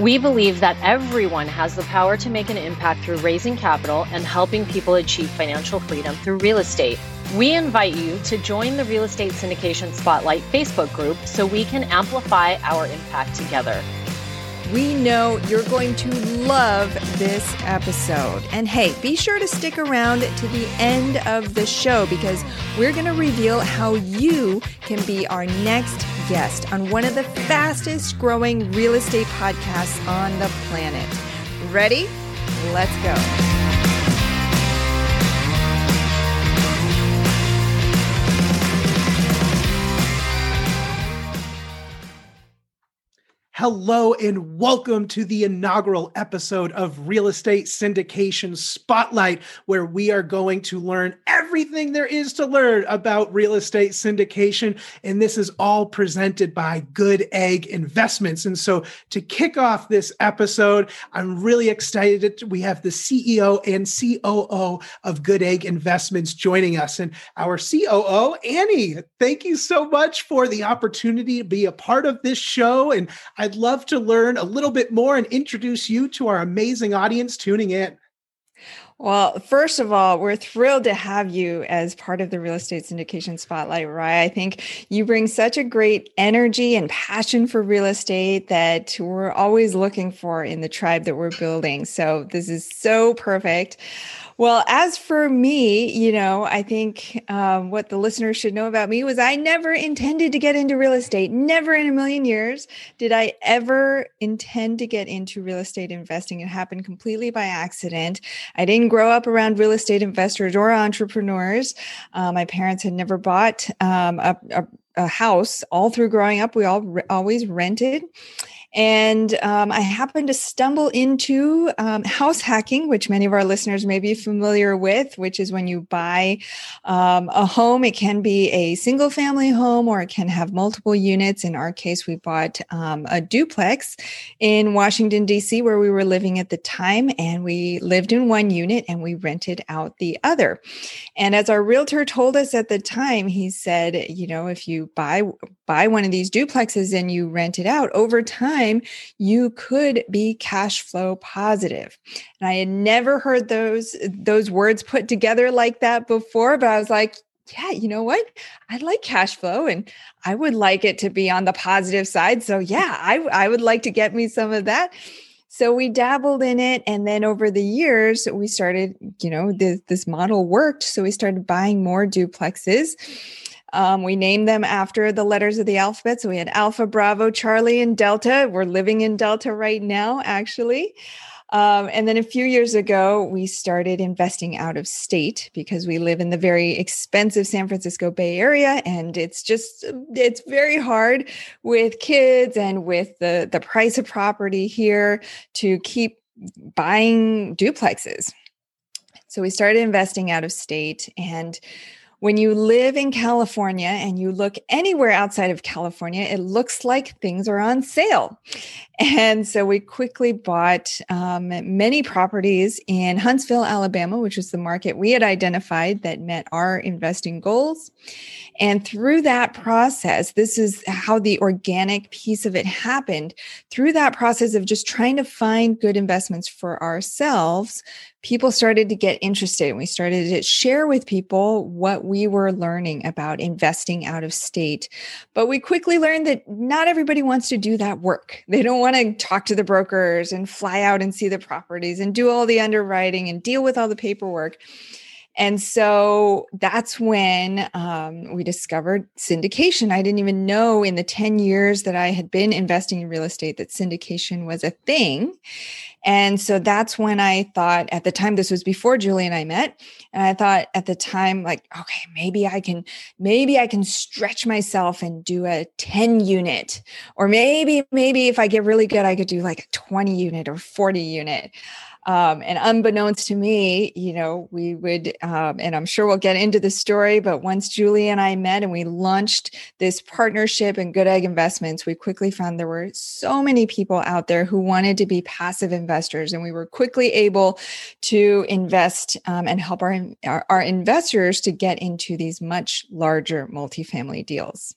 We believe that everyone has the power to make an impact through raising capital and helping people achieve financial freedom through real estate. We invite you to join the Real Estate Syndication Spotlight Facebook group so we can amplify our impact together. We know you're going to love this episode. And hey, be sure to stick around to the end of the show because we're going to reveal how you can be our next guest on one of the fastest growing real estate podcasts on the planet. Ready? Let's go. Hello and welcome to the inaugural episode of Real Estate Syndication Spotlight, where we are going to learn everything there is to learn about real estate syndication. And this is all presented by Good Egg Investments. And so to kick off this episode, I'm really excited. We have the CEO and COO of Good Egg Investments joining us. And our COO, Annie, thank you so much for the opportunity to be a part of this show. And I'd love to learn a little bit more and introduce you to our amazing audience tuning in. Well, first of all, we're thrilled to have you as part of the real estate syndication spotlight, Rye. I think you bring such a great energy and passion for real estate that we're always looking for in the tribe that we're building. So this is so perfect. Well, as for me, you know, I think um, what the listeners should know about me was I never intended to get into real estate. Never in a million years did I ever intend to get into real estate investing. It happened completely by accident. I didn't grow up around real estate investors or entrepreneurs. Uh, my parents had never bought um, a, a, a house all through growing up. We all re- always rented. And um, I happened to stumble into um, house hacking, which many of our listeners may be familiar with, which is when you buy um, a home. It can be a single family home or it can have multiple units. In our case, we bought um, a duplex in Washington, D.C., where we were living at the time. And we lived in one unit and we rented out the other. And as our realtor told us at the time, he said, you know, if you buy buy one of these duplexes and you rent it out over time, time, you could be cash flow positive. And I had never heard those those words put together like that before, but I was like, yeah, you know what? I like cash flow and I would like it to be on the positive side. So yeah, I, I would like to get me some of that. So we dabbled in it. And then over the years, we started, you know, this, this model worked. So we started buying more duplexes. Um, we named them after the letters of the alphabet. So we had Alpha, Bravo, Charlie, and Delta. We're living in Delta right now, actually. Um, and then a few years ago, we started investing out of state because we live in the very expensive San Francisco Bay Area, and it's just it's very hard with kids and with the the price of property here to keep buying duplexes. So we started investing out of state, and when you live in California and you look anywhere outside of California, it looks like things are on sale. And so we quickly bought um, many properties in Huntsville, Alabama, which was the market we had identified that met our investing goals. And through that process, this is how the organic piece of it happened. Through that process of just trying to find good investments for ourselves, people started to get interested and we started to share with people what we were learning about investing out of state. But we quickly learned that not everybody wants to do that work. They don't want to talk to the brokers and fly out and see the properties and do all the underwriting and deal with all the paperwork. And so that's when um, we discovered syndication. I didn't even know in the 10 years that I had been investing in real estate that syndication was a thing. And so that's when I thought at the time, this was before Julie and I met. And I thought at the time, like, okay, maybe I can, maybe I can stretch myself and do a 10 unit. Or maybe, maybe if I get really good, I could do like a 20 unit or 40 unit. Um, and unbeknownst to me, you know, we would, um, and I'm sure we'll get into the story, but once Julie and I met and we launched this partnership in Good Egg Investments, we quickly found there were so many people out there who wanted to be passive investors. And we were quickly able to invest um, and help our, our, our investors to get into these much larger multifamily deals.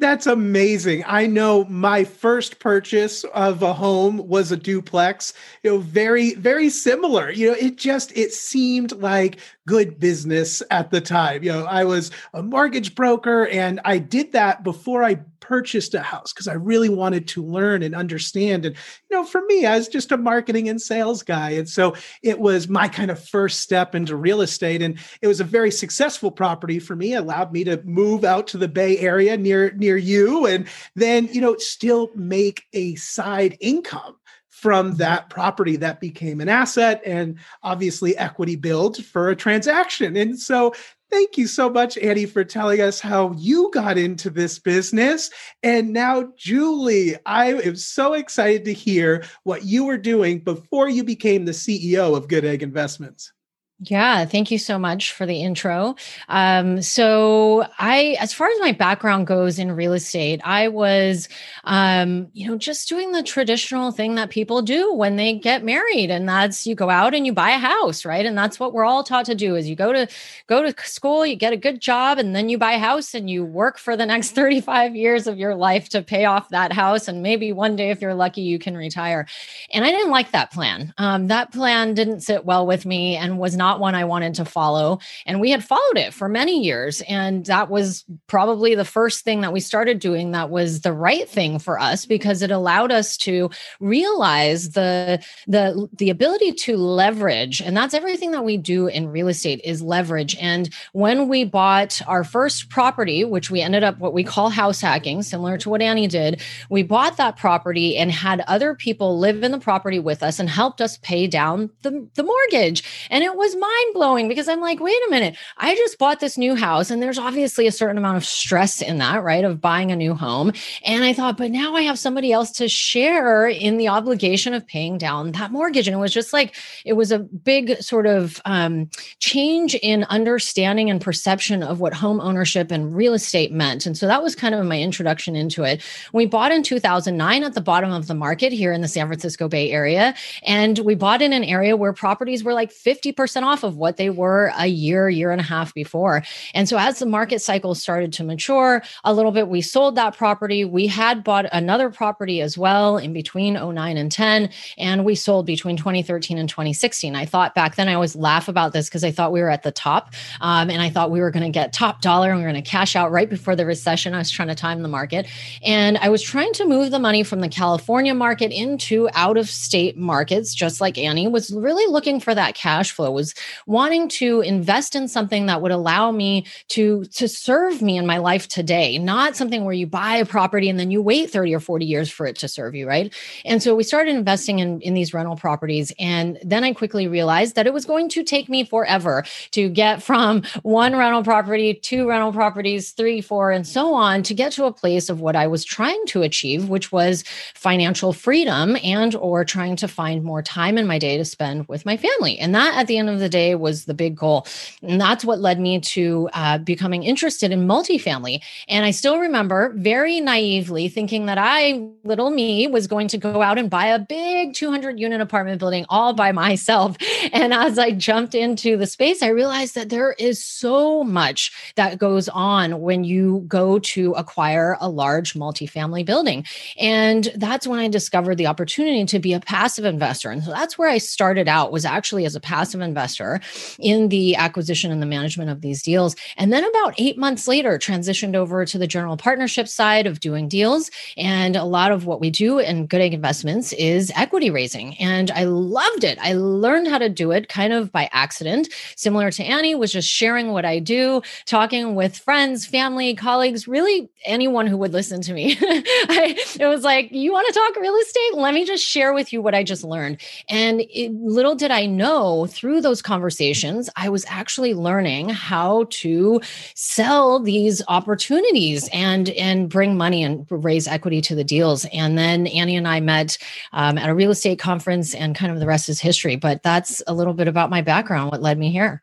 That's amazing. I know my first purchase of a home was a duplex. You know, very, very similar. You know, it just it seemed like good business at the time. You know, I was a mortgage broker and I did that before I purchased a house because I really wanted to learn and understand. And, you know, for me, I was just a marketing and sales guy. And so it was my kind of first step into real estate. And it was a very successful property for me, it allowed me to move out to the Bay Area near, near you and then, you know, still make a side income from that property that became an asset and obviously equity build for a transaction. And so Thank you so much, Annie, for telling us how you got into this business. And now, Julie, I am so excited to hear what you were doing before you became the CEO of Good Egg Investments. Yeah, thank you so much for the intro. Um, so, I, as far as my background goes in real estate, I was, um, you know, just doing the traditional thing that people do when they get married, and that's you go out and you buy a house, right? And that's what we're all taught to do: is you go to go to school, you get a good job, and then you buy a house, and you work for the next thirty five years of your life to pay off that house, and maybe one day, if you're lucky, you can retire. And I didn't like that plan. Um, that plan didn't sit well with me, and was not not one I wanted to follow. And we had followed it for many years. And that was probably the first thing that we started doing that was the right thing for us because it allowed us to realize the the the ability to leverage. And that's everything that we do in real estate is leverage. And when we bought our first property, which we ended up what we call house hacking, similar to what Annie did, we bought that property and had other people live in the property with us and helped us pay down the, the mortgage. And it was mind blowing because I'm like, wait a minute, I just bought this new house and there's obviously a certain amount of stress in that, right? Of buying a new home. And I thought, but now I have somebody else to share in the obligation of paying down that mortgage. And it was just like, it was a big sort of um, change in understanding and perception of what home ownership and real estate meant. And so that was kind of my introduction into it. We bought in 2009 at the bottom of the market here in the San Francisco Bay Area. And we bought in an area where properties were like 50% off of what they were a year, year and a half before. And so as the market cycle started to mature a little bit, we sold that property. We had bought another property as well in between 09 and 10, and we sold between 2013 and 2016. I thought back then I always laugh about this because I thought we were at the top um, and I thought we were going to get top dollar and we are going to cash out right before the recession. I was trying to time the market. And I was trying to move the money from the California market into out of state markets, just like Annie was really looking for that cash flow, was wanting to invest in something that would allow me to to serve me in my life today not something where you buy a property and then you wait 30 or 40 years for it to serve you right? And so we started investing in in these rental properties and then i quickly realized that it was going to take me forever to get from one rental property two rental properties three four and so on to get to a place of what i was trying to achieve which was financial freedom and or trying to find more time in my day to spend with my family. And that at the end of the the day was the big goal. And that's what led me to uh, becoming interested in multifamily. And I still remember very naively thinking that I, little me, was going to go out and buy a big 200 unit apartment building all by myself. And as I jumped into the space, I realized that there is so much that goes on when you go to acquire a large multifamily building. And that's when I discovered the opportunity to be a passive investor. And so that's where I started out was actually as a passive investor investor in the acquisition and the management of these deals. And then about eight months later, transitioned over to the general partnership side of doing deals. And a lot of what we do in Good Egg Investments is equity raising. And I loved it. I learned how to do it kind of by accident, similar to Annie, was just sharing what I do, talking with friends, family, colleagues, really anyone who would listen to me. I, it was like, you want to talk real estate? Let me just share with you what I just learned. And it, little did I know through those those conversations, I was actually learning how to sell these opportunities and and bring money and raise equity to the deals. And then Annie and I met um, at a real estate conference, and kind of the rest is history. But that's a little bit about my background, what led me here.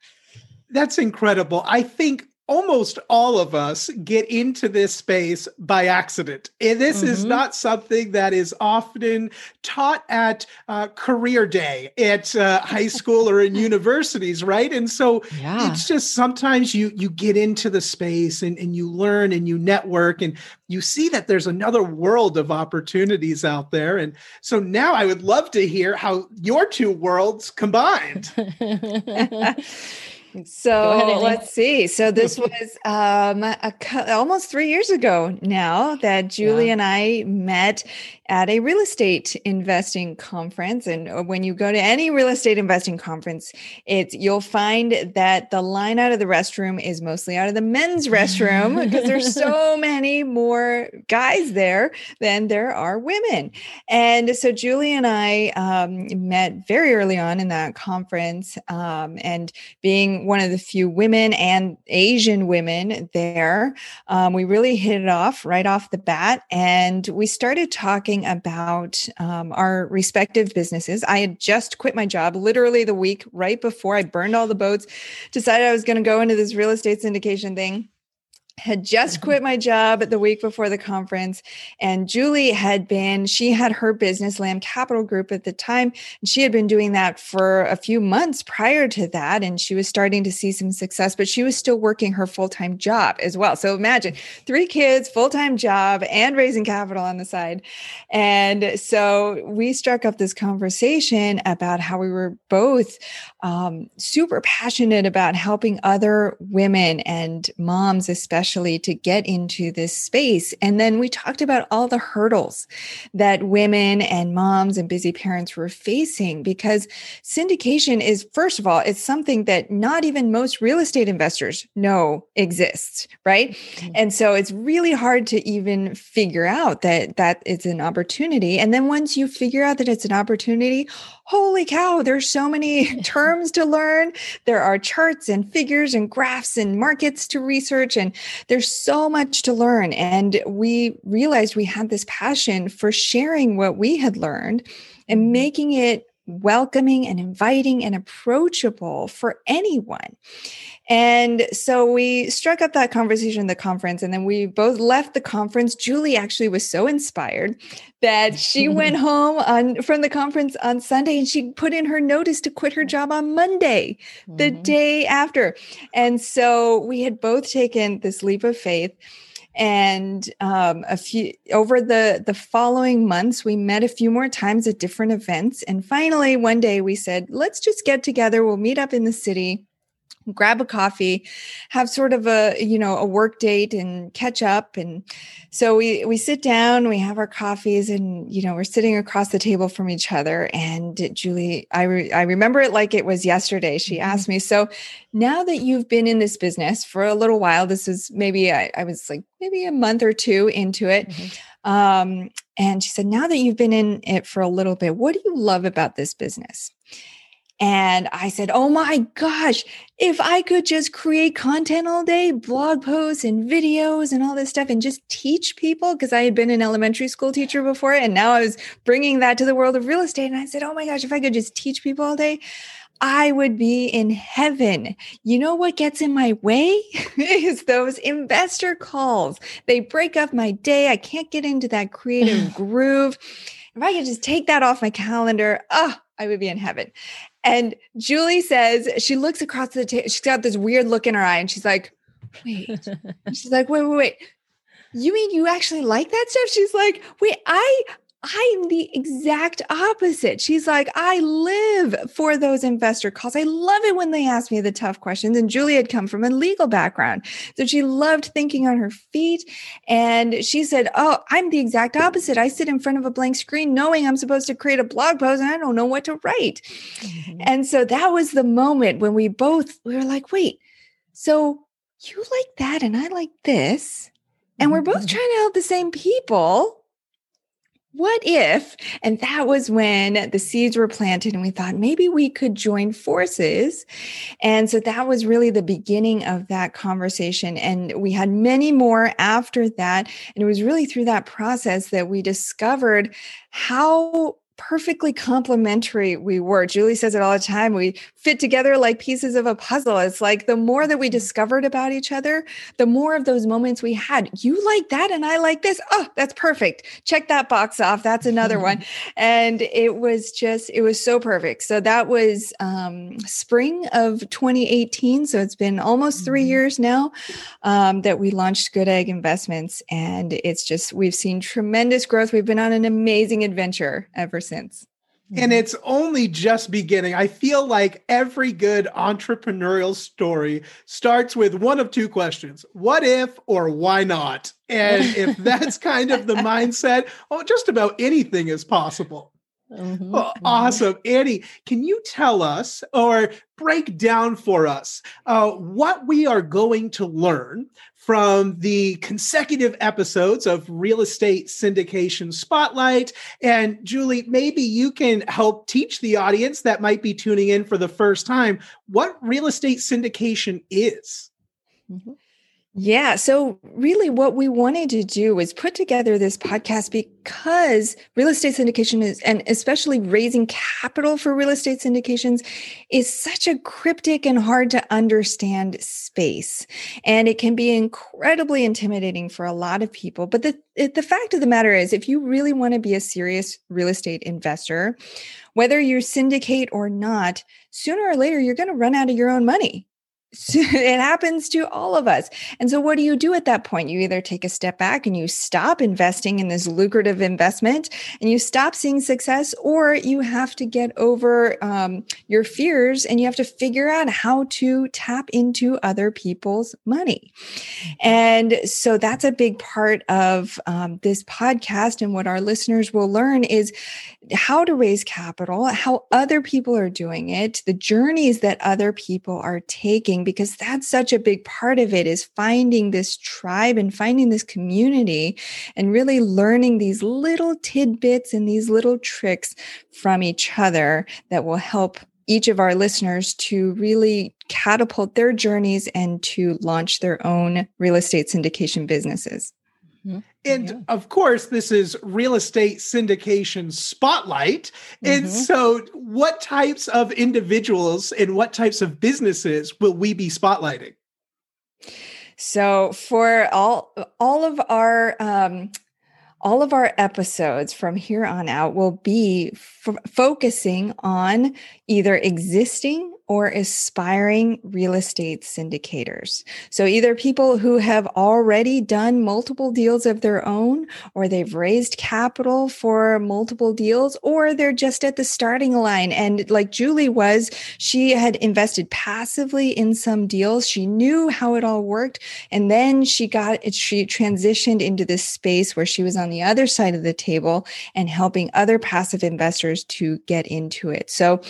That's incredible. I think almost all of us get into this space by accident. And this mm-hmm. is not something that is often taught at uh, career day at uh, high school or in universities, right? And so yeah. it's just sometimes you you get into the space and, and you learn and you network and you see that there's another world of opportunities out there. And so now I would love to hear how your two worlds combined. So ahead, let's see. So this was um, a, almost three years ago now that Julie yeah. and I met at a real estate investing conference. And uh, when you go to any real estate investing conference, it's you'll find that the line out of the restroom is mostly out of the men's restroom because there's so many more guys there than there are women. And so Julie and I um, met very early on in that conference, um, and being one of the few women and Asian women there, um, we really hit it off right off the bat, and we started talking talking about um, our respective businesses. I had just quit my job literally the week right before I burned all the boats, decided I was going to go into this real estate syndication thing had just quit my job the week before the conference and julie had been she had her business lamb capital group at the time and she had been doing that for a few months prior to that and she was starting to see some success but she was still working her full-time job as well. So imagine three kids full-time job and raising capital on the side. And so we struck up this conversation about how we were both um, super passionate about helping other women and moms especially especially to get into this space. And then we talked about all the hurdles that women and moms and busy parents were facing because syndication is, first of all, it's something that not even most real estate investors know exists, right? Mm-hmm. And so it's really hard to even figure out that that it's an opportunity. And then once you figure out that it's an opportunity, holy cow, there's so many terms to learn. There are charts and figures and graphs and markets to research, and there's so much to learn. And we realized we had this passion for sharing what we had learned and mm-hmm. making it welcoming and inviting and approachable for anyone. And so we struck up that conversation at the conference, and then we both left the conference. Julie actually was so inspired that she went home on from the conference on Sunday and she put in her notice to quit her job on Monday, mm-hmm. the day after. And so we had both taken this leap of faith and um, a few over the the following months we met a few more times at different events. And finally one day we said let's just get together. We'll meet up in the city grab a coffee have sort of a you know a work date and catch up and so we we sit down we have our coffees and you know we're sitting across the table from each other and julie i re- i remember it like it was yesterday she mm-hmm. asked me so now that you've been in this business for a little while this is maybe i, I was like maybe a month or two into it mm-hmm. um, and she said now that you've been in it for a little bit what do you love about this business and I said, Oh my gosh, if I could just create content all day, blog posts and videos and all this stuff, and just teach people, because I had been an elementary school teacher before, and now I was bringing that to the world of real estate. And I said, Oh my gosh, if I could just teach people all day, I would be in heaven. You know what gets in my way is those investor calls. They break up my day. I can't get into that creative groove. If I could just take that off my calendar, oh, I would be in heaven. And Julie says, she looks across the table. She's got this weird look in her eye and she's like, wait. she's like, wait, wait, wait. You mean you actually like that stuff? She's like, wait, I I'm the exact opposite. She's like, I live for those investor calls. I love it when they ask me the tough questions. And Julie had come from a legal background. So she loved thinking on her feet. And she said, Oh, I'm the exact opposite. I sit in front of a blank screen knowing I'm supposed to create a blog post and I don't know what to write. Mm-hmm. And so that was the moment when we both, we were like, wait, so you like that and I like this. And we're both mm-hmm. trying to help the same people what if? And that was when the seeds were planted, and we thought maybe we could join forces. And so that was really the beginning of that conversation. And we had many more after that. And it was really through that process that we discovered how perfectly complementary we were. Julie says it all the time. We fit together like pieces of a puzzle. It's like the more that we mm-hmm. discovered about each other, the more of those moments we had. You like that and I like this. Oh, that's perfect. Check that box off. That's another one. And it was just, it was so perfect. So that was um, spring of 2018. So it's been almost three mm-hmm. years now um, that we launched Good Egg Investments. And it's just, we've seen tremendous growth. We've been on an amazing adventure ever since. And mm-hmm. it's only just beginning. I feel like every good entrepreneurial story starts with one of two questions what if or why not? And if that's kind of the mindset, oh, just about anything is possible. Mm-hmm, well, mm-hmm. Awesome. Annie, can you tell us or break down for us uh, what we are going to learn from the consecutive episodes of Real Estate Syndication Spotlight? And Julie, maybe you can help teach the audience that might be tuning in for the first time what real estate syndication is. Mm-hmm. Yeah. So, really, what we wanted to do was put together this podcast because real estate syndication is, and especially raising capital for real estate syndications, is such a cryptic and hard to understand space. And it can be incredibly intimidating for a lot of people. But the, the fact of the matter is, if you really want to be a serious real estate investor, whether you syndicate or not, sooner or later, you're going to run out of your own money it happens to all of us. And so, what do you do at that point? You either take a step back and you stop investing in this lucrative investment and you stop seeing success, or you have to get over um, your fears and you have to figure out how to tap into other people's money. Mm-hmm. And so, that's a big part of um, this podcast. And what our listeners will learn is how to raise capital, how other people are doing it, the journeys that other people are taking, because that's such a big part of it is finding this tribe and finding this community and really learning these little tidbits and these little tricks from each other that will help each of our listeners to really catapult their journeys and to launch their own real estate syndication businesses. Mm-hmm. And yeah. of course, this is real estate syndication spotlight. Mm-hmm. And so, what types of individuals and what types of businesses will we be spotlighting? So, for all all of our um, all of our episodes from here on out will be f- focusing on either existing or aspiring real estate syndicators. So either people who have already done multiple deals of their own, or they've raised capital for multiple deals, or they're just at the starting line. And like Julie was, she had invested passively in some deals. She knew how it all worked. And then she got it, she transitioned into this space where she was on the other side of the table and helping other passive investors to get into it. So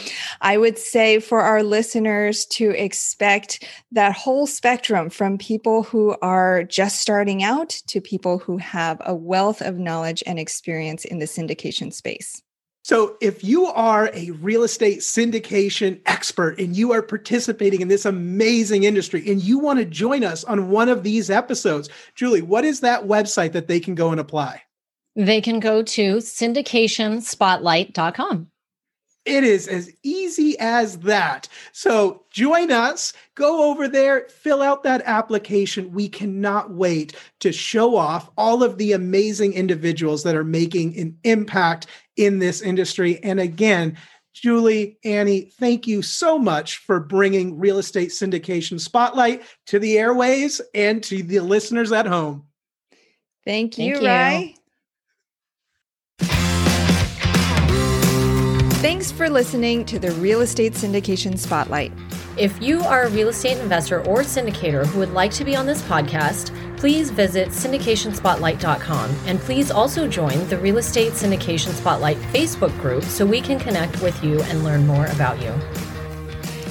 I would say for our listeners to expect that whole spectrum from people who are just starting out to people who have a wealth of knowledge and experience in the syndication space. So, if you are a real estate syndication expert and you are participating in this amazing industry and you want to join us on one of these episodes, Julie, what is that website that they can go and apply? They can go to syndicationspotlight.com. It is as easy as that. So join us, go over there, fill out that application. We cannot wait to show off all of the amazing individuals that are making an impact in this industry. And again, Julie, Annie, thank you so much for bringing Real Estate Syndication Spotlight to the airways and to the listeners at home. Thank you, thank you. Thanks for listening to the Real Estate Syndication Spotlight. If you are a real estate investor or syndicator who would like to be on this podcast, please visit syndicationspotlight.com and please also join the Real Estate Syndication Spotlight Facebook group so we can connect with you and learn more about you.